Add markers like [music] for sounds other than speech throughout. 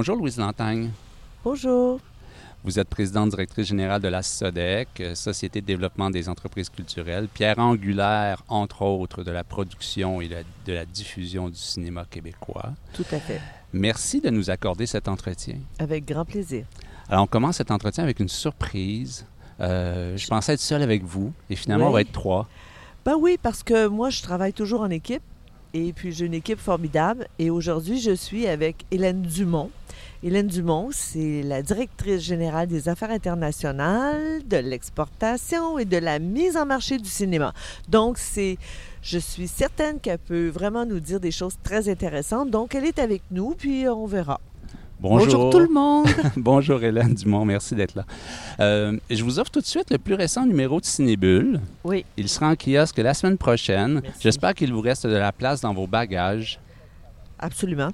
Bonjour Louise Lantagne. Bonjour. Vous êtes présidente directrice générale de la SODEC, euh, Société de développement des entreprises culturelles, pierre angulaire, entre autres, de la production et de la diffusion du cinéma québécois. Tout à fait. Merci de nous accorder cet entretien. Avec grand plaisir. Alors, on commence cet entretien avec une surprise. Euh, je pensais être seule avec vous et finalement, on va être trois. Ben oui, parce que moi, je travaille toujours en équipe et puis j'ai une équipe formidable. Et aujourd'hui, je suis avec Hélène Dumont. Hélène Dumont, c'est la directrice générale des affaires internationales, de l'exportation et de la mise en marché du cinéma. Donc, c'est, je suis certaine qu'elle peut vraiment nous dire des choses très intéressantes. Donc, elle est avec nous, puis on verra. Bonjour. tout le monde. [laughs] Bonjour Hélène Dumont, merci d'être là. Euh, je vous offre tout de suite le plus récent numéro de Cinébule. Oui. Il sera en kiosque la semaine prochaine. J'espère qu'il vous reste de la place dans vos bagages. Absolument.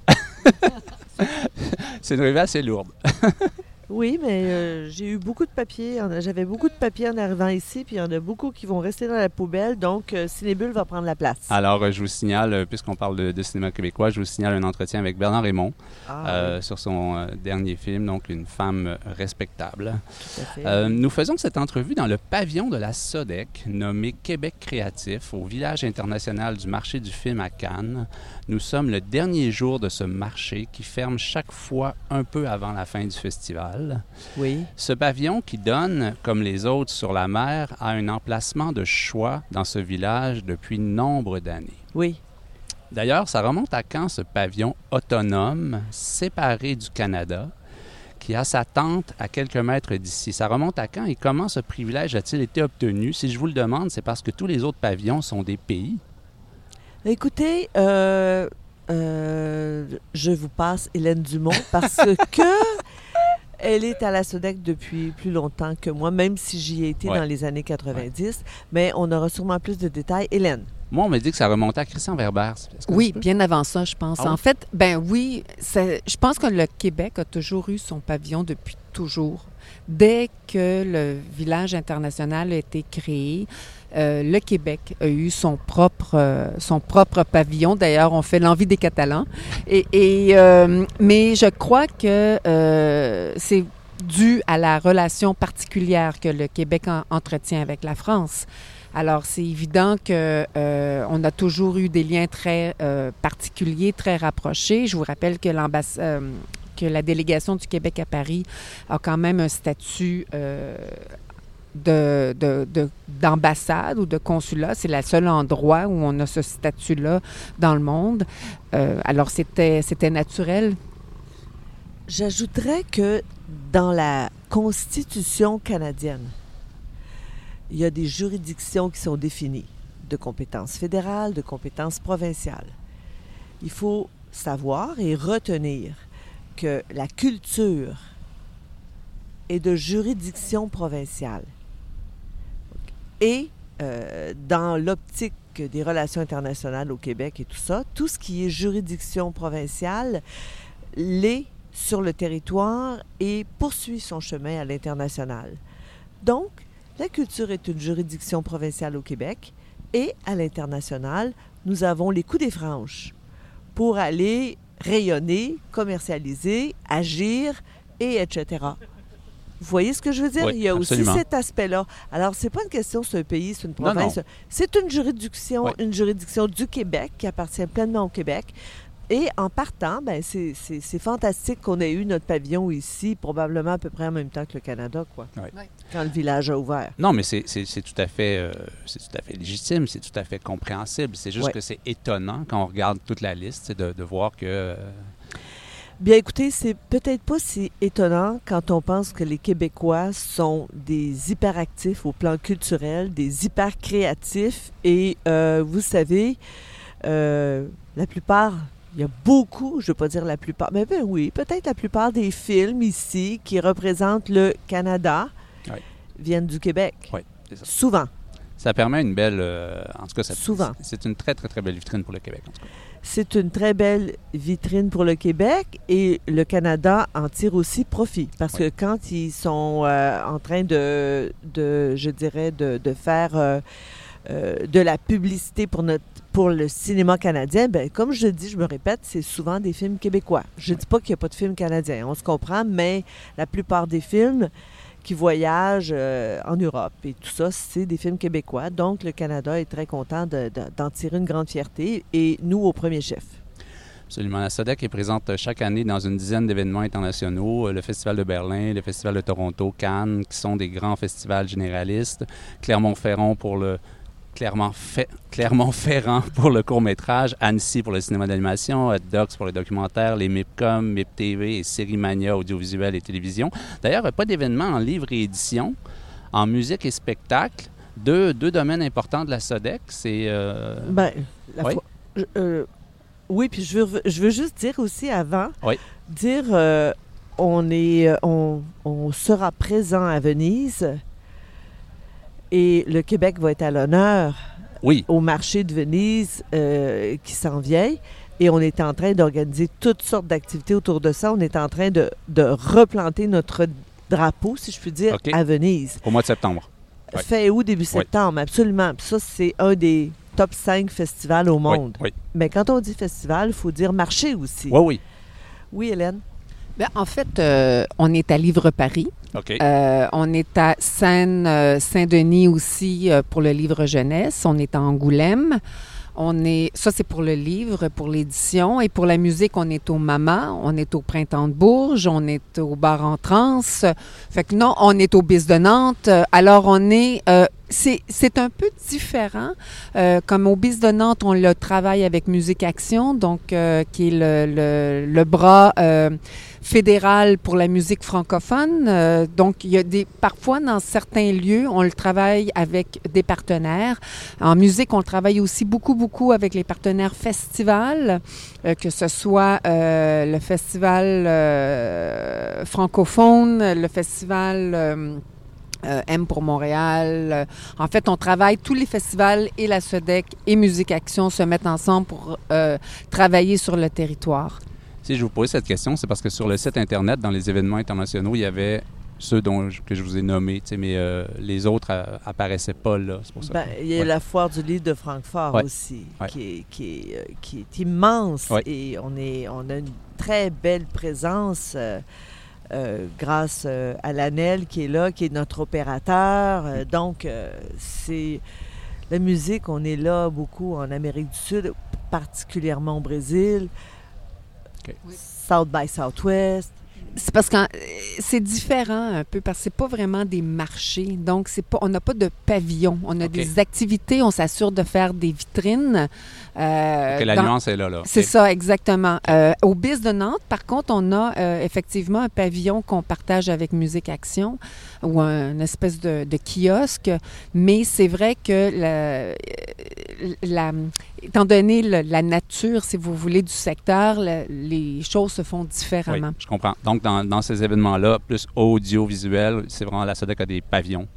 [laughs] C'est une revue assez lourde. [laughs] Oui, mais euh, j'ai eu beaucoup de papiers. J'avais beaucoup de papiers en arrivant ici, puis il y en a beaucoup qui vont rester dans la poubelle. Donc, euh, Cinébule va prendre la place. Alors, euh, je vous signale, puisqu'on parle de, cinéma québécois, je vous signale un entretien avec Bernard Raymond ah, sur son dernier film, donc Une femme respectable. nous faisons cette entrevue dans le pavillon de la SODEC, nommé Québec Créatif, au village international du marché du film à Cannes. Nous sommes le dernier jour de ce marché qui ferme chaque fois un peu avant la fin du festival. Oui. Ce pavillon qui donne, comme les autres sur la mer, a un emplacement de choix dans ce village depuis nombre d'années. Oui. D'ailleurs, ça remonte à quand ce pavillon autonome, séparé du Canada, qui a sa tente à quelques mètres d'ici? Ça remonte à quand et comment ce privilège a-t-il été obtenu? Si je vous le demande, c'est parce que tous les autres pavillons sont des pays Écoutez, euh, euh, je vous passe Hélène Dumont parce [laughs] que elle est à la SODEC depuis plus longtemps que moi, même si j'y ai été dans les années 90. Mais on aura sûrement plus de détails. Hélène? Moi, on m'a dit que ça remontait à Christian Verber. Oui, bien avant ça, je pense. Ah en fait, ben oui, je pense que le Québec a toujours eu son pavillon depuis toujours. Dès que le village international a été créé, euh, le Québec a eu son propre, euh, son propre pavillon. D'ailleurs, on fait l'envie des Catalans. Et, euh, mais je crois que c'est dû à la relation particulière que le Québec entretient avec la France. Alors, c'est évident que on a toujours eu des liens très particuliers, très rapprochés. Je vous rappelle que que la délégation du Québec à Paris a quand même un statut d'ambassade de, ou de consulat. C'est le seul endroit où on a ce statut-là dans le monde. Euh, alors, c'était naturel. J'ajouterais que dans la Constitution canadienne, il y a des juridictions qui sont définies de compétences fédérales, de compétences provinciales. Il faut savoir et retenir que la culture est de juridiction provinciale. Et euh, dans l'optique des relations internationales au Québec et tout ça, tout ce qui est juridiction provinciale l'est sur le territoire et poursuit son chemin à l'international. Donc, la culture est une juridiction provinciale au Québec et à l'international, nous avons les coups des franches pour aller rayonner, commercialiser, agir et etc. Vous voyez ce que je veux dire? Il y a aussi cet aspect-là. Alors, c'est pas une question c'est un pays, c'est une province. C'est une juridiction, une juridiction du Québec qui appartient pleinement au Québec. Et en partant, ben, c'est fantastique qu'on ait eu notre pavillon ici, probablement à peu près en même temps que le Canada, quoi. Quand le village a ouvert. Non, mais c'est tout à fait, euh, c'est tout à fait légitime, c'est tout à fait compréhensible. C'est juste que c'est étonnant quand on regarde toute la liste, de, de voir que euh, Bien, écoutez, c'est peut-être pas si étonnant quand on pense que les Québécois sont des hyperactifs au plan culturel, des hyper créatifs. Et euh, vous savez, euh, la plupart, il y a beaucoup, je ne veux pas dire la plupart, mais ben oui, peut-être la plupart des films ici qui représentent le Canada viennent du Québec. Oui, c'est ça. Souvent. Ça permet une belle. Euh, en tout cas, ça, Souvent. C'est une très, très, très belle vitrine pour le Québec, en tout cas. C'est une très belle vitrine pour le Québec et le Canada en tire aussi profit parce que quand ils sont euh, en train de, de, je dirais, de, de faire euh, de la publicité pour, notre, pour le cinéma canadien, ben, comme je dis, je me répète, c'est souvent des films québécois. Je ne dis pas qu'il n'y a pas de films canadiens, on se comprend, mais la plupart des films qui voyagent en Europe et tout ça, c'est des films québécois. Donc, le Canada est très content d'en tirer une grande fierté et nous au premier chef. Absolument. La SODEC est présente chaque année dans une dizaine d'événements internationaux. Le Festival de Berlin, le Festival de Toronto, Cannes, qui sont des grands festivals généralistes. Clermont-Ferrand pour le Clermont-Ferrand [laughs] pour le court-métrage, Annecy pour le cinéma d'animation, Docs pour le documentaire, les MIPCOM, MIP TV et Sérimania audiovisuel et télévision. D'ailleurs, pas d'événements en livre et édition, en musique et spectacle. Deux, deux domaines importants de la SODEC, c'est... Euh... Ben, la oui? Euh, oui, puis je veux, je veux juste dire aussi avant, dire euh, on, est, on, on, sera présent à Venise et le Québec va être à l'honneur oui. au marché de Venise euh, qui s'en vient. Et on est en train d'organiser toutes sortes d'activités autour de ça. On est en train de, de replanter notre drapeau, si je puis dire, à Venise. Au mois de septembre. Fin août, début septembre, absolument. Puis ça, c'est un des top 5 festivals au monde. Mais quand on dit festival, il faut dire marché aussi. Oui, oui. Oui, Hélène? Bien, en fait, euh, on est à Livre Paris. Euh, on est à Seine, euh, Saint-Denis aussi pour le livre jeunesse. On est à Angoulême. On est, ça, c'est pour le livre, pour l'édition. Et pour la musique, on est au Mama, on est au Printemps de Bourges, on est au Bar en Trans. Fait que non, on est au Bis de Nantes. Alors, on est c'est un peu différent. Euh, comme au BIS de Nantes, on le travaille avec Musique Action, donc euh, qui est le, le, le bras euh, fédéral pour la musique francophone. Euh, donc, il y a des parfois dans certains lieux, on le travaille avec des partenaires. En musique, on le travaille aussi beaucoup, beaucoup avec les partenaires festivals, euh, que ce soit le festival francophone, le festival euh, M pour Montréal. Euh, en fait, on travaille, tous les festivals et la SEDEC et Musique Action se mettent ensemble pour euh, travailler sur le territoire. Si je vous pose cette question, c'est parce que sur le site Internet, dans les événements internationaux, il y avait ceux dont que je vous ai nommés, mais les autres apparaissaient pas là. Pour ça ben, il y a la foire du livre de Francfort aussi, Qui, est, qui, est, qui, est, immense et on, est, on a une très belle présence. Euh, grâce euh, à l'ANEL qui est là, qui est notre opérateur. Euh, donc, c'est la musique, on est là beaucoup en Amérique du Sud, particulièrement au Brésil, South by Southwest. C'est parce que c'est différent un peu parce que c'est pas vraiment des marchés. Donc c'est pas on n'a pas de pavillon, on a des activités, on s'assure de faire des vitrines. Euh, la nuance est là là. C'est ça exactement. Euh, au BIS de Nantes, par contre, on a euh, effectivement un pavillon qu'on partage avec Musique Action ou un, une espèce de, de kiosque, mais c'est vrai que la, la, étant donné la nature, si vous voulez, du secteur, les choses se font différemment. Oui, je comprends. Donc, dans, dans ces événements-là, plus audiovisuel, c'est vraiment la SODEC a des pavillons.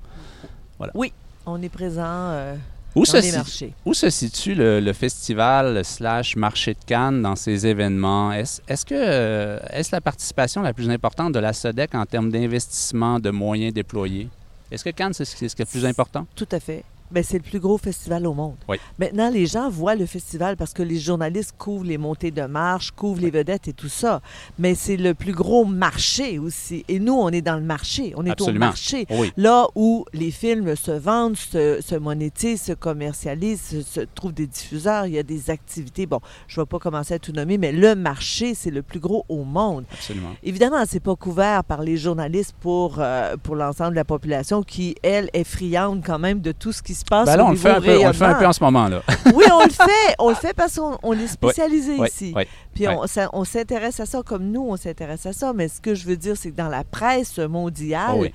Voilà. Oui, on est présent euh, où dans les marchés. Où se situe le, festival slash marché de Cannes dans ces événements? Est-ce que euh, est-ce la participation la plus importante de la SODEC en termes d'investissement, de moyens déployés? Est-ce que Cannes, c'est ce qui est le plus important? Tout à fait. Bien, c'est le plus gros festival au monde. Oui. Maintenant, les gens voient le festival parce que les journalistes couvrent les montées de marche, couvrent les vedettes et tout ça. Mais c'est le plus gros marché aussi. Et nous, on est dans le marché. On est au marché. Là où les films se vendent, se, monétisent, se commercialisent, se, trouvent des diffuseurs, il y a des activités. Bon, je ne vais pas commencer à tout nommer, mais le marché, c'est le plus gros au monde. Absolument. Évidemment, c'est pas couvert par les journalistes pour, euh, pour l'ensemble de la population qui, elle, est friande quand même de tout ce qui se passe ben là, on, le fait un peu, on le fait un peu en ce moment. là. [laughs] oui, on le fait. On le fait parce qu'on est spécialisé ici. Puis on, on s'intéresse à ça comme nous, on s'intéresse à ça. Mais ce que je veux dire, c'est que dans la presse mondiale, oh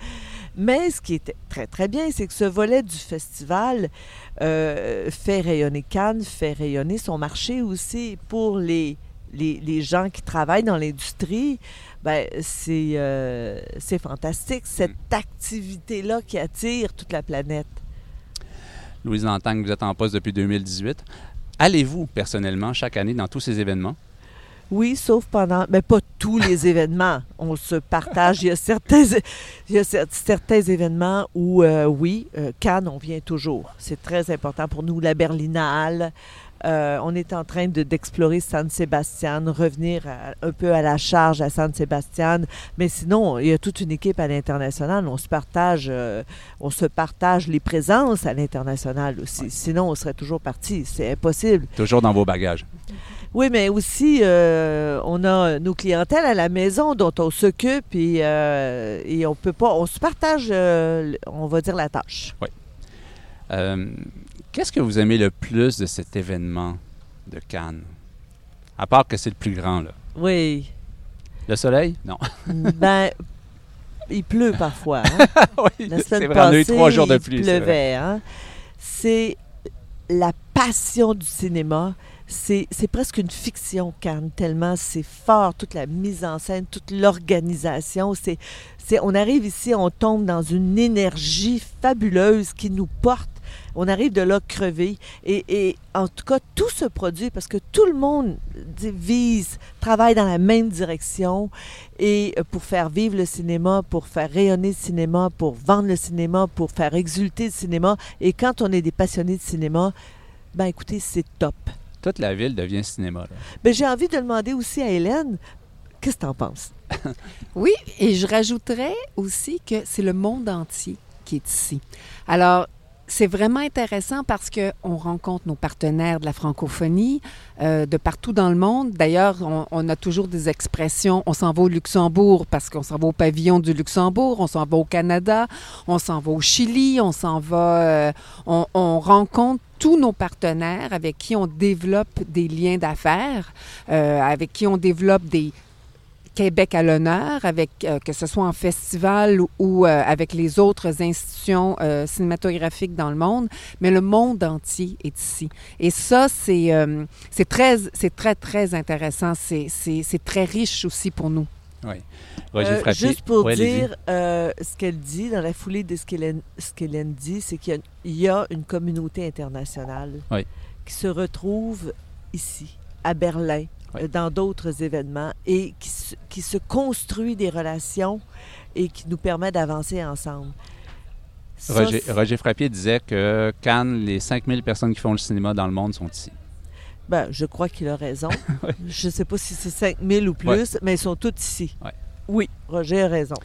mais ce qui est très, très bien, c'est que ce volet du festival euh, fait rayonner Cannes, fait rayonner son marché aussi pour les, les, les gens qui travaillent dans l'industrie. Ben, c'est euh, fantastique, cette mm. activité-là qui attire toute la planète. Louise Lantagne, vous êtes en poste depuis 2018. Allez-vous personnellement chaque année dans tous ces événements? Oui, sauf pendant, mais pas tous les [laughs] événements. On se partage. Il y a certains, il y a certains événements où, euh, oui, euh, Cannes, on vient toujours. C'est très important pour nous. La Berlinale, euh, on est en train d'explorer San Sebastian, revenir un peu à la charge à San Sebastian. Mais sinon, il y a toute une équipe à l'international. On se partage, on se partage les présences à l'international aussi. Sinon, on serait toujours parti. C'est impossible. Toujours dans vos bagages. Oui, mais aussi, euh, on a nos clientèles à la maison dont on s'occupe et, euh, et, on peut pas, on se partage, euh, on va dire, la tâche. Oui. Qu'est-ce que vous aimez le plus de cet événement de Cannes? À part que c'est le plus grand, là. Oui. Le soleil? Non. [laughs] ben, il pleut parfois. Hein? [laughs] oui, c'est vrai, on a eu trois jours de pluie. Il pleuvait. Hein? C'est la passion du cinéma c'est presque une fiction, Cannes, tellement c'est fort, toute la mise en scène, toute l'organisation. C'est on arrive ici, on tombe dans une énergie fabuleuse qui nous porte. On arrive de là crevé. Et, en tout cas, tout se produit parce que tout le monde vise, travaille dans la même direction. Et euh, pour faire vivre le cinéma, pour faire rayonner le cinéma, pour vendre le cinéma, pour faire exulter le cinéma. Et quand on est des passionnés de cinéma, ben écoutez, c'est top. Toute la ville devient cinéma. Ben, j'ai envie de demander aussi à Hélène, qu'est-ce que tu en penses? [laughs] oui, et je rajouterais aussi que c'est le monde entier qui est ici. Alors, c'est vraiment intéressant parce qu'on rencontre nos partenaires de la francophonie euh, de partout dans le monde. D'ailleurs, on, a toujours des expressions. On s'en va au Luxembourg parce qu'on s'en va au pavillon du Luxembourg. On s'en va au Canada. On s'en va au Chili. On s'en va. Euh, on, on, rencontre tous nos partenaires avec qui on développe des liens d'affaires, euh, avec qui on développe des, Québec à l'honneur, avec euh, que ce soit en festival ou, euh, avec les autres institutions euh, cinématographiques dans le monde, mais le monde entier est ici. Et ça, c'est c'est très, c'est très, très intéressant. C'est très riche aussi pour nous. Oui. juste pour dire ce qu'elle dit, dans la foulée de ce qu'Hélène dit, c'est qu'il y, a une communauté internationale qui se retrouve ici, à Berlin, euh, dans d'autres événements et qui, qui, se construit des relations et qui nous permet d'avancer ensemble. Roger, Roger, Frappier disait que Cannes, les 5000 personnes qui font le cinéma dans le monde sont ici. Ben, je crois qu'il a raison. [laughs] Je ne sais pas si c'est 5000 ou plus, mais ils sont tous ici. Oui, Roger a raison.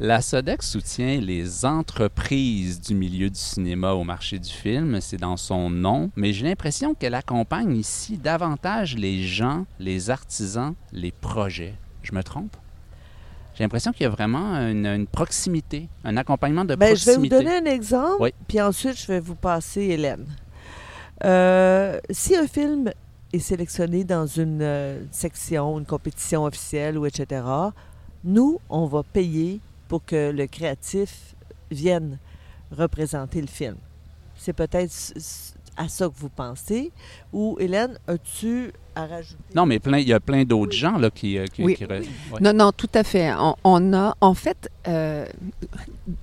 La SODEC soutient les entreprises du milieu du cinéma au marché du film, c'est dans son nom, mais j'ai l'impression qu'elle accompagne ici davantage les gens, les artisans, les projets. Je me trompe? J'ai l'impression qu'il y a vraiment une, proximité, un accompagnement de Bien, proximité. Je vais vous donner un exemple, puis ensuite je vais vous passer Hélène. Euh, si un film est sélectionné dans une euh, section, une compétition officielle ou etc., nous, on va payer pour que le créatif vienne représenter le film. C'est peut-être à ça que vous pensez. Ou, Hélène, as-tu à rajouter? Non, mais plein, il y a plein d'autres gens là, qui... Euh, oui. Non, non, tout à fait. On, a, en fait, euh,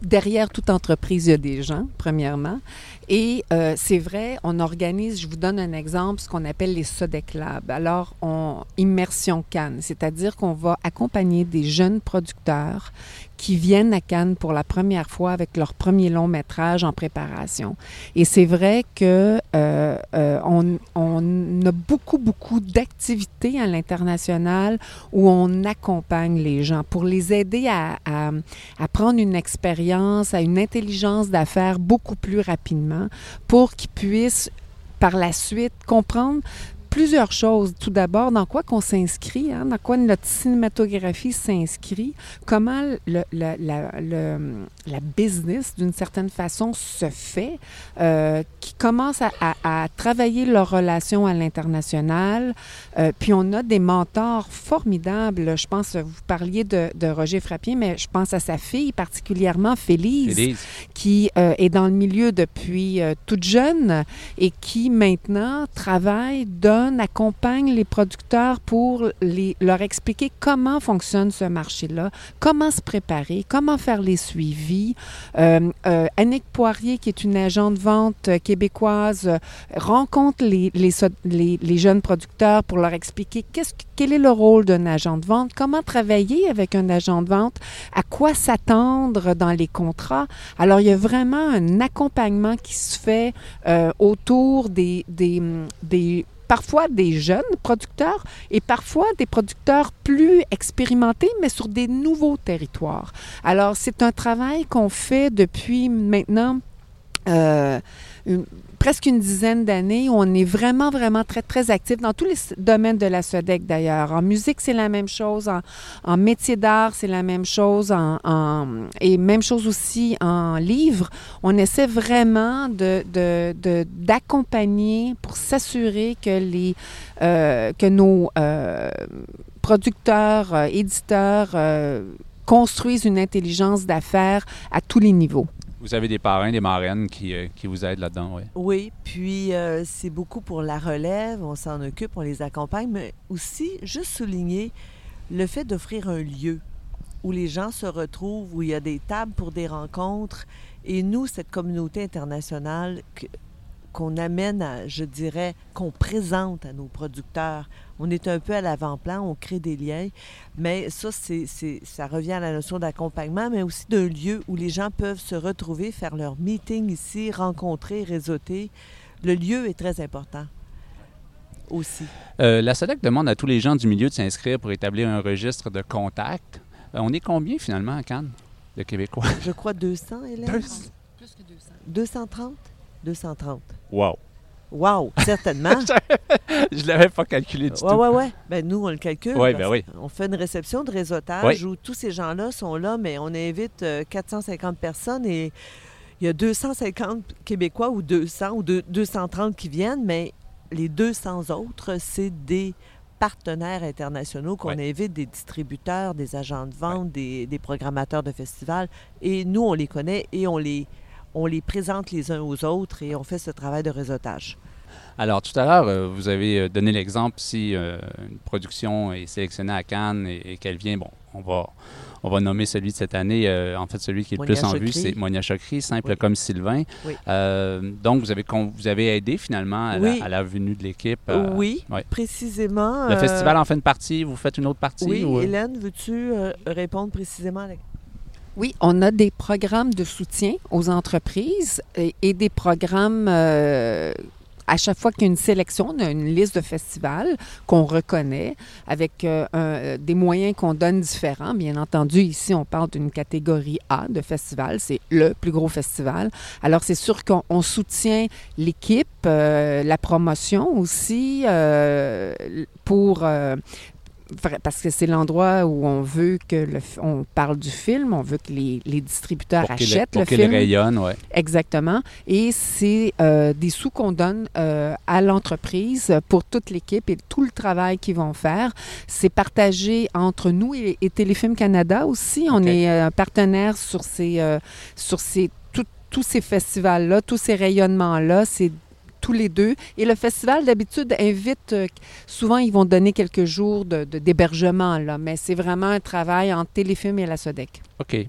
derrière toute entreprise, il y a des gens, premièrement. Et euh, c'est vrai, on organise, je vous donne un exemple, ce qu'on appelle les Sodec Lab. Alors, on, immersion Cannes, c'est-à-dire qu'on va accompagner des jeunes producteurs qui viennent à Cannes pour la première fois avec leur premier long métrage en préparation. Et c'est vrai que euh, euh, on, on, a beaucoup, beaucoup d'activités à l'international où on accompagne les gens pour les aider à, à, prendre une expérience, à une intelligence d'affaires beaucoup plus rapidement pour qu'ils puissent par la suite comprendre plusieurs choses. Tout d'abord, dans quoi qu'on s'inscrit, hein, dans quoi notre cinématographie s'inscrit, comment le, la, la, business, d'une certaine façon, se fait, euh, qui commence à, à, travailler leurs relations à l'international. Euh, puis on a des mentors formidables. Je pense, vous parliez de, de, Roger Frappier, mais je pense à sa fille, particulièrement Félise, qui euh, est dans le milieu depuis toute jeune et qui maintenant travaille, donne jeunes, accompagne les producteurs pour leur expliquer comment fonctionne ce marché-là, comment se préparer, comment faire les suivis. Euh, euh, Annick Poirier, qui est une agente de vente québécoise, rencontre les, jeunes producteurs pour leur expliquer quel est le rôle d'un agent de vente, comment travailler avec un agent de vente, à quoi s'attendre dans les contrats. Alors, il y a vraiment un accompagnement qui se fait euh, autour des parfois des jeunes producteurs et parfois des producteurs plus expérimentés, mais sur des nouveaux territoires. Alors, c'est un travail qu'on fait depuis maintenant euh, presque une dizaine d'années on est vraiment, vraiment très, très actif dans tous les domaines de la SODEC d'ailleurs. En musique, c'est la même chose. En, métier d'art, c'est la même chose. En, et même chose aussi en livre. On essaie vraiment d'accompagner de, pour s'assurer que, euh, que nos euh, producteurs, euh, éditeurs construisent une intelligence d'affaires à tous les niveaux. Vous avez des parrains, des marraines qui, euh, vous aident là-dedans, oui. Oui, puis euh, c'est beaucoup pour la relève, on s'en occupe, on les accompagne, mais aussi, juste souligner le fait d'offrir un lieu où les gens se retrouvent, où il y a des tables pour des rencontres. Et nous, cette communauté internationale qu'on amène, à, je dirais, qu'on présente à nos producteurs, on est un peu à l'avant-plan, on crée des liens, mais ça, c'est, ça revient à la notion d'accompagnement, mais aussi d'un lieu où les gens peuvent se retrouver, faire leur meeting ici, rencontrer, réseauter. Le lieu est très important aussi. Euh, la SODEC demande à tous les gens du milieu de s'inscrire pour établir un registre de contacts. Euh, on est combien finalement à Cannes, de Québécois? Je crois 200, Hélène. Deux... Plus que 200. 230? 230. Wow! Wow, certainement. [laughs] je ne l'avais pas calculé du ouais, tout. Oui, oui, ben, nous, on le calcule. Oui, ben oui. On fait une réception de réseautage oui. où tous ces gens-là sont là, mais on invite euh, 450 personnes et il y a 250 Québécois ou 200 ou 230 qui viennent, mais les 200 autres, c'est des partenaires internationaux qu'on ouais. invite, des distributeurs, des agents de vente, ouais. des, des programmateurs de festivals. Et nous, on les connaît et on les on les présente les uns aux autres et on fait ce travail de réseautage. Alors, tout à l'heure, euh, vous avez donné l'exemple si euh, une production est sélectionnée à Cannes et, qu'elle vient, bon, on va, on va nommer celui de cette année, euh, en fait, celui qui est le plus en vue, c'est Monia Chokri, simple oui. comme Sylvain. Oui. Euh, donc, vous avez, vous avez aidé finalement à, oui. la, à la, venue de l'équipe. Euh, oui, précisément. Le festival en fait une partie, vous faites une autre partie? Oui, ou... Hélène, veux-tu répondre précisément à la oui, on a des programmes de soutien aux entreprises et, des programmes euh, à chaque fois qu'il y a une sélection, on a une liste de festivals qu'on reconnaît avec euh, un, des moyens qu'on donne différents. Bien entendu, ici, on parle d'une catégorie A de festival. C'est le plus gros festival. Alors, c'est sûr qu'on soutient l'équipe, euh, la promotion aussi euh, pour parce que c'est l'endroit où on veut que le, on parle du film, on veut que les, les distributeurs pour achètent pour le film. rayonne, ouais. Exactement. Et c'est euh, des sous qu'on donne euh, à l'entreprise pour toute l'équipe et tout le travail qu'ils vont faire. C'est partagé entre nous et, et Téléfilm Canada aussi. On Okay. est un partenaire sur ces, euh, sur ces tous ces festivals-là, tous ces rayonnements-là. C'est tous les deux. Et le festival, d'habitude, invite, euh, souvent, ils vont donner quelques jours d'hébergement, de, de, là, mais c'est vraiment un travail entre Téléfilm et la SODEC. OK.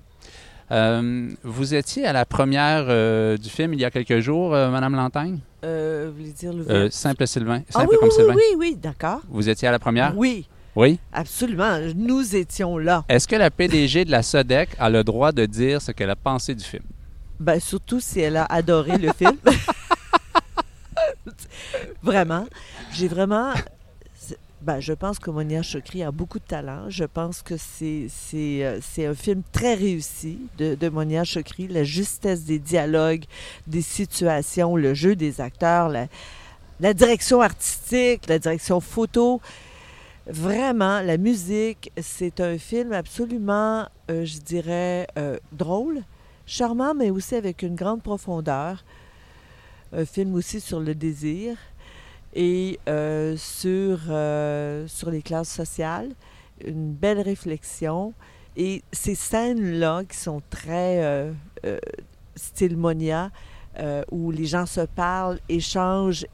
Euh, vous étiez à la première euh, du film il y a quelques jours, euh, Madame Lantagne? Euh, vous voulez dire le euh, Simple Sylvain. Simple ah, oui, comme oui, Sylvain. Oui, oui, d'accord. Vous étiez à la première? Oui. Oui? Absolument. Nous étions là. Est-ce que la PDG de la SODEC a le droit de dire ce qu'elle a pensé du film? Bien, surtout si elle a adoré le film. [laughs] vraiment. J'ai vraiment. Ben, je pense que Monia Chokri a beaucoup de talent. Je pense que c'est, euh, un film très réussi de, Monia Chokri. La justesse des dialogues, des situations, le jeu des acteurs, la, la direction artistique, la direction photo. Vraiment, la musique, c'est un film absolument, euh, je dirais, euh, drôle, charmant, mais aussi avec une grande profondeur. Un film aussi sur le désir et euh, sur, euh, sur les classes sociales. Une belle réflexion. Et ces scènes-là qui sont très euh, style Monia, où les gens se parlent, échangent,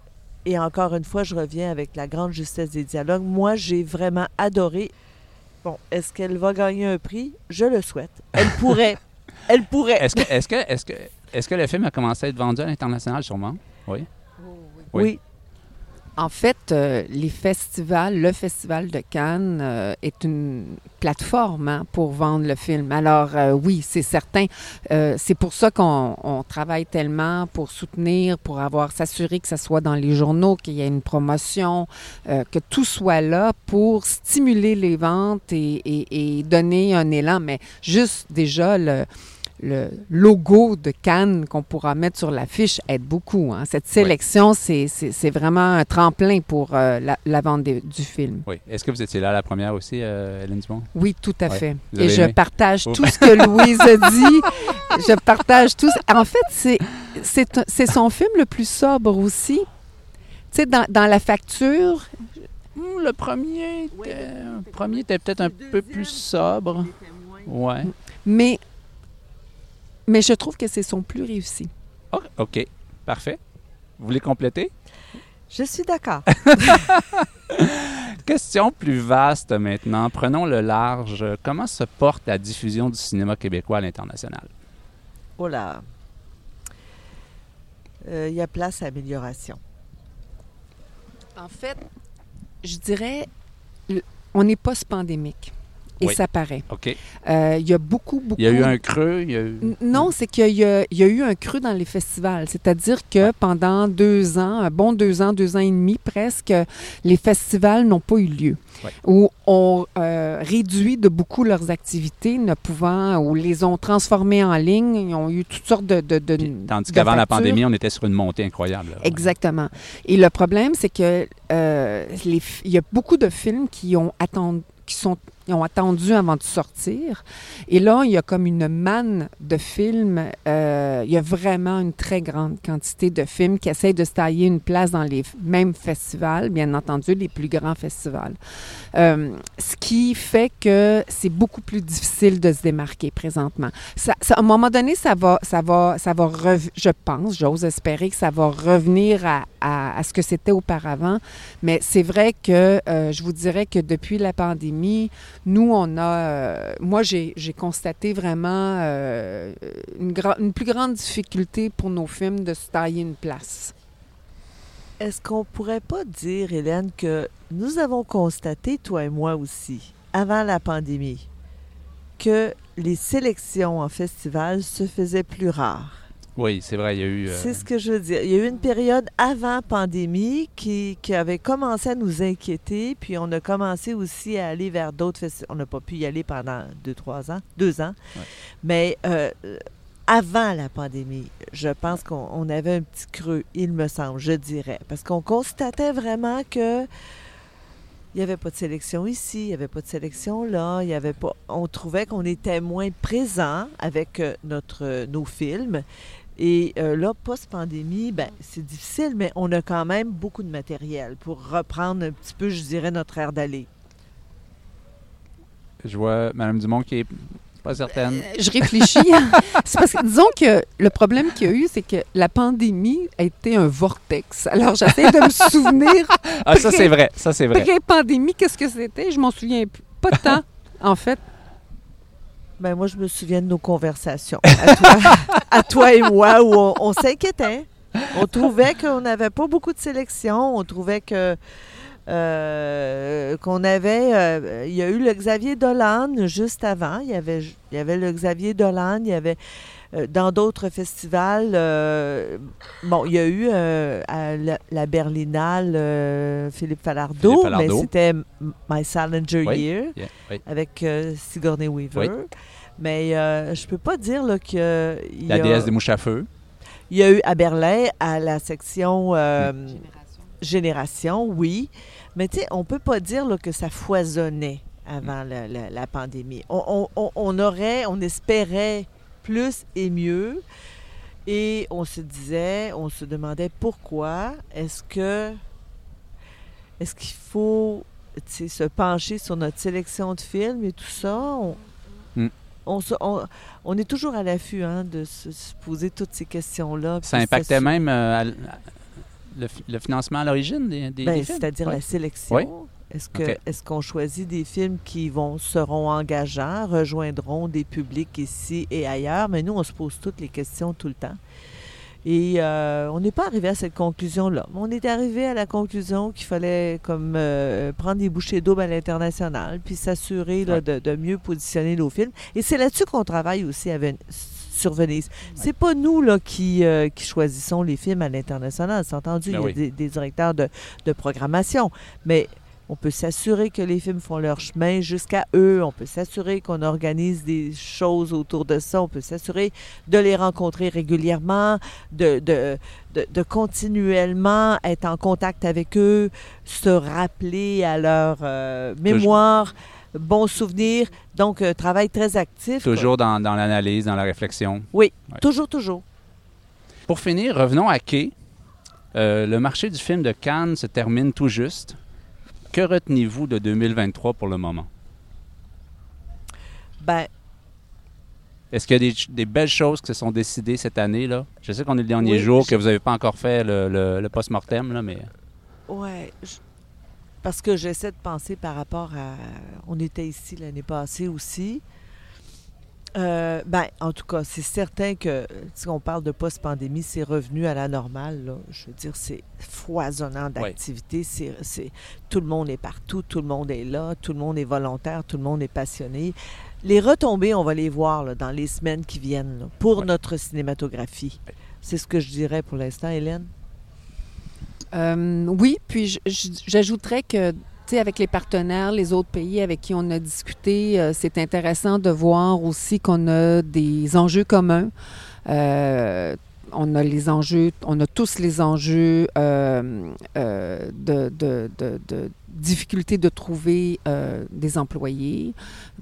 et encore une fois, je reviens avec la grande justesse des dialogues. Moi, j'ai vraiment adoré. Bon, est-ce qu'elle va gagner un prix? Je le souhaite. Elle [laughs] pourrait. Elle pourrait. Est-ce que, est-ce que, est-ce que, est-ce que le film a commencé à être vendu à l'international, sûrement? Oui. oui. oui. En fait, euh, les festivals, le Festival de Cannes euh, est une plateforme hein, pour vendre le film. Alors euh, oui, c'est certain. c'est pour ça qu'on travaille tellement pour soutenir, pour avoir s'assurer que ça soit dans les journaux, qu'il y ait une promotion, que tout soit là pour stimuler les ventes et, et donner un élan. Mais juste déjà le le logo de Cannes qu'on pourra mettre sur l'affiche aide beaucoup. Hein. Cette sélection, c'est vraiment un tremplin pour euh, la, vente du film. Oui. Est-ce que vous étiez là à la première aussi, euh, Hélène Dumont? Oui, tout à fait. Et je partage tout ce que Louise a dit. [laughs] je partage tout. En fait, c'est son film le plus sobre aussi. Tu sais, dans, dans la facture, hmm, le premier, premier était peut-être un peu plus sobre. Ouais. Mais mais je trouve que c'est son plus réussi. OK. Parfait. Vous voulez compléter? Je suis d'accord. [laughs] Question plus vaste maintenant. Prenons le large. Comment se porte la diffusion du cinéma québécois à l'international? Oh là. Euh, il y a place à amélioration. En fait, je dirais, on est post-pandémique et ça paraît. OK. Euh, il y a beaucoup, beaucoup... Il y a eu un creux? Non, c'est qu'il y, a eu un creux dans les festivals. C'est-à-dire que pendant deux ans, un bon deux ans, deux ans et demi presque, les festivals n'ont pas eu lieu. Ou ont euh, réduit de beaucoup leurs activités, ne pouvant, ou les ont transformées en ligne. Ils ont eu toutes sortes de... de, tandis qu'avant la pandémie, on était sur une montée incroyable. Exactement. Et le problème, c'est que euh, il y a beaucoup de films qui ont attendu qui sont ils ont attendu avant de sortir. Et là, il y a comme une manne de films. Euh, il y a vraiment une très grande quantité de films qui essayent de se tailler une place dans les mêmes festivals, bien entendu, les plus grands festivals. Euh, ce qui fait que c'est beaucoup plus difficile de se démarquer présentement. À un moment donné, ça va, ça va, ça va je pense, j'ose espérer que ça va revenir à, à, ce que c'était auparavant. Mais c'est vrai que euh, je vous dirais que depuis la pandémie, nous, on a, euh, moi, j'ai constaté vraiment euh, une, une, plus grande difficulté pour nos films de se tailler une place. Est-ce qu'on pourrait pas dire, Hélène, que nous avons constaté, toi et moi aussi, avant la pandémie, que les sélections en festival se faisaient plus rares? Oui, c'est vrai, il y a eu... Euh, c'est ce que je veux dire. Il y a eu une période avant pandémie qui, avait commencé à nous inquiéter, puis on a commencé aussi à aller vers d'autres festivals. On n'a pas pu y aller pendant deux, trois ans, deux ans. Mais euh, avant la pandémie, je pense qu'on avait un petit creux, il me semble, je dirais, parce qu'on constatait vraiment que il n'y avait pas de sélection ici, il n'y avait pas de sélection là, il y avait pas. On trouvait qu'on était moins présent avec euh, notre, nos films. Et euh, là, post-pandémie, ben, c'est difficile, mais on a quand même beaucoup de matériel pour reprendre un petit peu, je dirais, notre air d'aller. Je vois Mme Dumont qui est pas certaine. Euh, je réfléchis. [laughs] [laughs] c'est parce que, disons que le problème qu'il y a eu, c'est que la pandémie a été un vortex. Alors, j'essaie de me [laughs] souvenir. ah, ça, c'est vrai. Ça, c'est vrai. Pré-pandémie, qu'est-ce que c'était? Je m'en souviens Pas tant, en fait. Ben, moi, je me souviens de nos conversations, à toi, et moi, où on, s'inquiétait. On trouvait qu'on n'avait pas beaucoup de sélection. On trouvait que euh, qu'on avait. Euh, il y a eu le Xavier Dolan juste avant. Il y avait, il y avait le Xavier Dolan. Il y avait euh, dans d'autres festivals. bon, il y a eu à la, Berlinale Philippe Falardeau, mais c'était My Salinger Year avec Sigourney Weaver. Mais euh, je peux pas dire là, que. La déesse des mouches à feu. Il y a eu à Berlin, à la section euh, Génération. oui. Mais tu sais, on peut pas dire là, que ça foisonnait avant la, pandémie. On, on, aurait, on espérait plus et mieux. Et on se disait, on se demandait pourquoi est-ce que est-ce qu'il faut se pencher sur notre sélection de films et tout ça? Hmm on, est toujours à l'affût hein, de se, poser toutes ces questions-là. Ça impactait même euh, le, financement à l'origine des, des, ben, films? C'est-à-dire la sélection. Est-ce qu'on choisit des films qui vont seront engageants, rejoindront des publics ici et ailleurs? Mais nous, on se pose toutes les questions tout le temps. Et euh, on n'est pas arrivé à cette conclusion-là. On est arrivé à la conclusion qu'il fallait comme euh, prendre des bouchées d'eau à l'international, puis s'assurer de, mieux positionner nos films. Et c'est là-dessus qu'on travaille aussi à sur Venise. C'est pas nous là, qui, euh, qui choisissons les films à l'international. C'est entendu, ben il y a des, directeurs de, de programmation. Mais on peut s'assurer que les films font leur chemin jusqu'à eux. On peut s'assurer qu'on organise des choses autour de ça. On peut s'assurer de les rencontrer régulièrement, de, de, de, continuellement être en contact avec eux, se rappeler à leur euh, mémoire. bons souvenirs. Donc, un travail très actif. Toujours dans, dans l'analyse, dans la réflexion. Oui, toujours, toujours. Pour finir, revenons à Quai. Euh, le marché du film de Cannes se termine tout juste. Que retenez-vous de 2023 pour le moment? Ben, est-ce qu'il y a des, belles choses qui se sont décidées cette année? là? Je sais qu'on est le dernier jour, que vous n'avez pas encore fait le, post-mortem, là, mais... Oui, parce que j'essaie de penser par rapport à... On était ici l'année passée aussi. Euh, ben, en tout cas, c'est certain que si on parle de post-pandémie, c'est revenu à la normale. Je veux dire, c'est foisonnant d'activités. C'est, tout le monde est partout, tout le monde est là, tout le monde est volontaire, tout le monde est passionné. Les retombées, on va les voir dans les semaines qui viennent pour notre cinématographie. C'est ce que je dirais pour l'instant, Hélène? Euh, oui, puis j'ajouterais que avec les partenaires, les autres pays avec qui on a discuté, euh, c'est intéressant de voir aussi qu'on a des enjeux communs. Euh, on a les enjeux, on a tous les enjeux euh, de, difficulté de trouver des employés,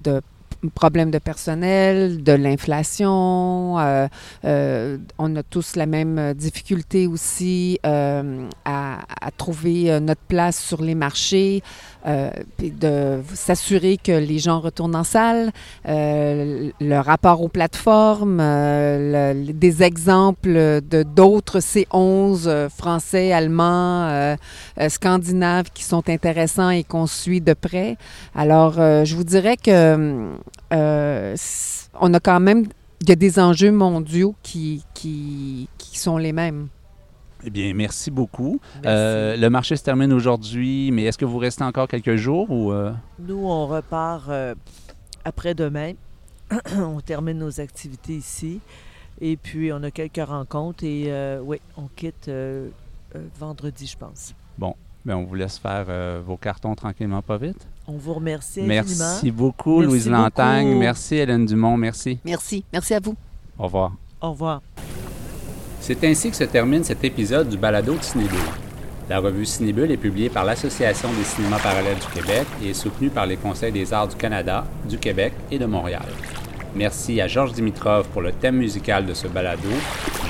de problème de personnel, de l'inflation. Euh, euh, on a tous la même difficulté aussi euh, à, à, trouver notre place sur les marchés, puis de s'assurer que les gens retournent en salle. le rapport aux plateformes, des exemples de d'autres C11 français, allemands, scandinaves qui sont intéressants et qu'on suit de près. Alors, je vous dirais que euh, on a quand même, des enjeux mondiaux qui, qui, sont les mêmes. Eh bien, merci beaucoup. Euh, le marché se termine aujourd'hui, mais est-ce que vous restez encore quelques jours ou euh? Nous, on repart après-demain. [clears throat] on termine nos activités ici. Et puis, on a quelques rencontres et oui, on quitte vendredi, je pense. Bon, bien, on vous laisse faire vos cartons tranquillement, pas vite. On vous remercie Merci beaucoup, Louise Lantagne. Merci, Hélène Dumont. Merci. Merci. Merci à vous. Au revoir. Au revoir. C'est ainsi que se termine cet épisode du Balado de Cinébule. La revue Cinébule est publiée par l'Association des cinémas parallèles du Québec et est soutenue par les Conseils des arts du Canada, du Québec et de Montréal. Merci à Georges Dimitrov pour le thème musical de ce balado.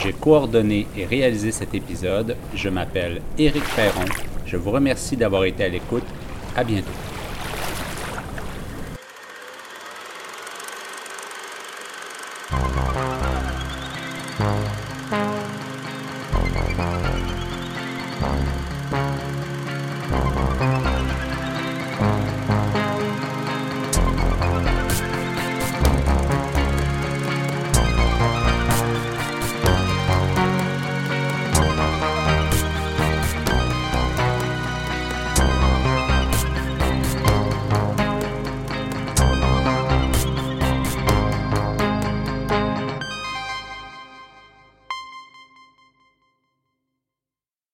J'ai coordonné et réalisé cet épisode. Je m'appelle Éric Perron. Je vous remercie d'avoir été à l'écoute. À bientôt.